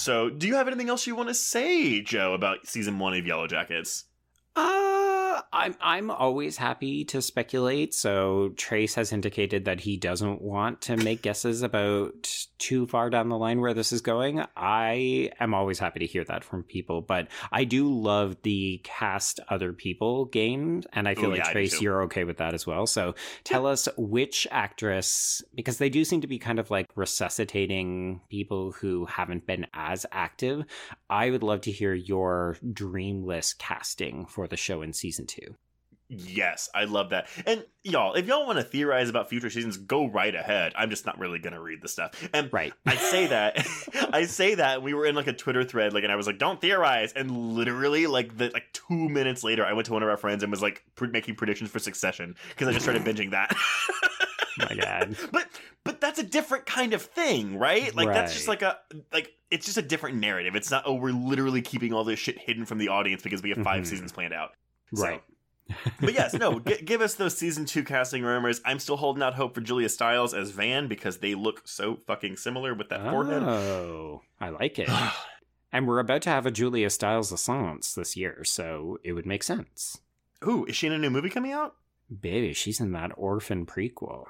So, do you have anything else you want to say, Joe, about season one of Yellowjackets? Uh, I'm I'm always happy to speculate. So Trace has indicated that he doesn't want to make guesses about too far down the line where this is going. I am always happy to hear that from people, but I do love the cast other people game, and I feel Ooh, like yeah, Trace, you're okay with that as well. So tell us which actress, because they do seem to be kind of like resuscitating people who haven't been as active. I would love to hear your dream list casting for the show in season two. Yes, I love that. And y'all, if y'all want to theorize about future seasons, go right ahead. I'm just not really gonna read the stuff. And Right. I say that, I say that we were in like a Twitter thread, like, and I was like, "Don't theorize." And literally, like, the like two minutes later, I went to one of our friends and was like pre- making predictions for Succession because I just started binging that. my God. but but that's a different kind of thing, right? Like that's just like a like it's just a different narrative. It's not oh we're literally keeping all this shit hidden from the audience because we have 5 Mhm. seasons planned out. So- Right. But yes, no, g- give us those season two casting rumors. I'm still holding out hope for Julia Stiles as Van because they look so fucking similar with that forehead. Oh, I like it. and we're about to have a Julia Stiles Assance this year, so it would make sense. Ooh, is she in a new movie coming out? Baby, she's in that orphan prequel.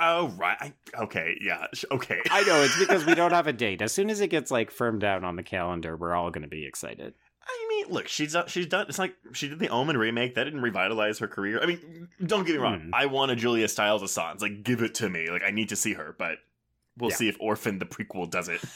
Oh, right. I, okay, yeah, okay. I know it's because we don't have a date. As soon as it gets like firmed down on the calendar, we're all going to be excited. Look, she's uh, she's done. It's like she did the Omen remake. That didn't revitalize her career. I mean, don't get me wrong. Hmm. I want a Julia Stiles Assance. Like, give it to me. Like, I need to see her. But we'll Yeah. see if Orphan the prequel does it.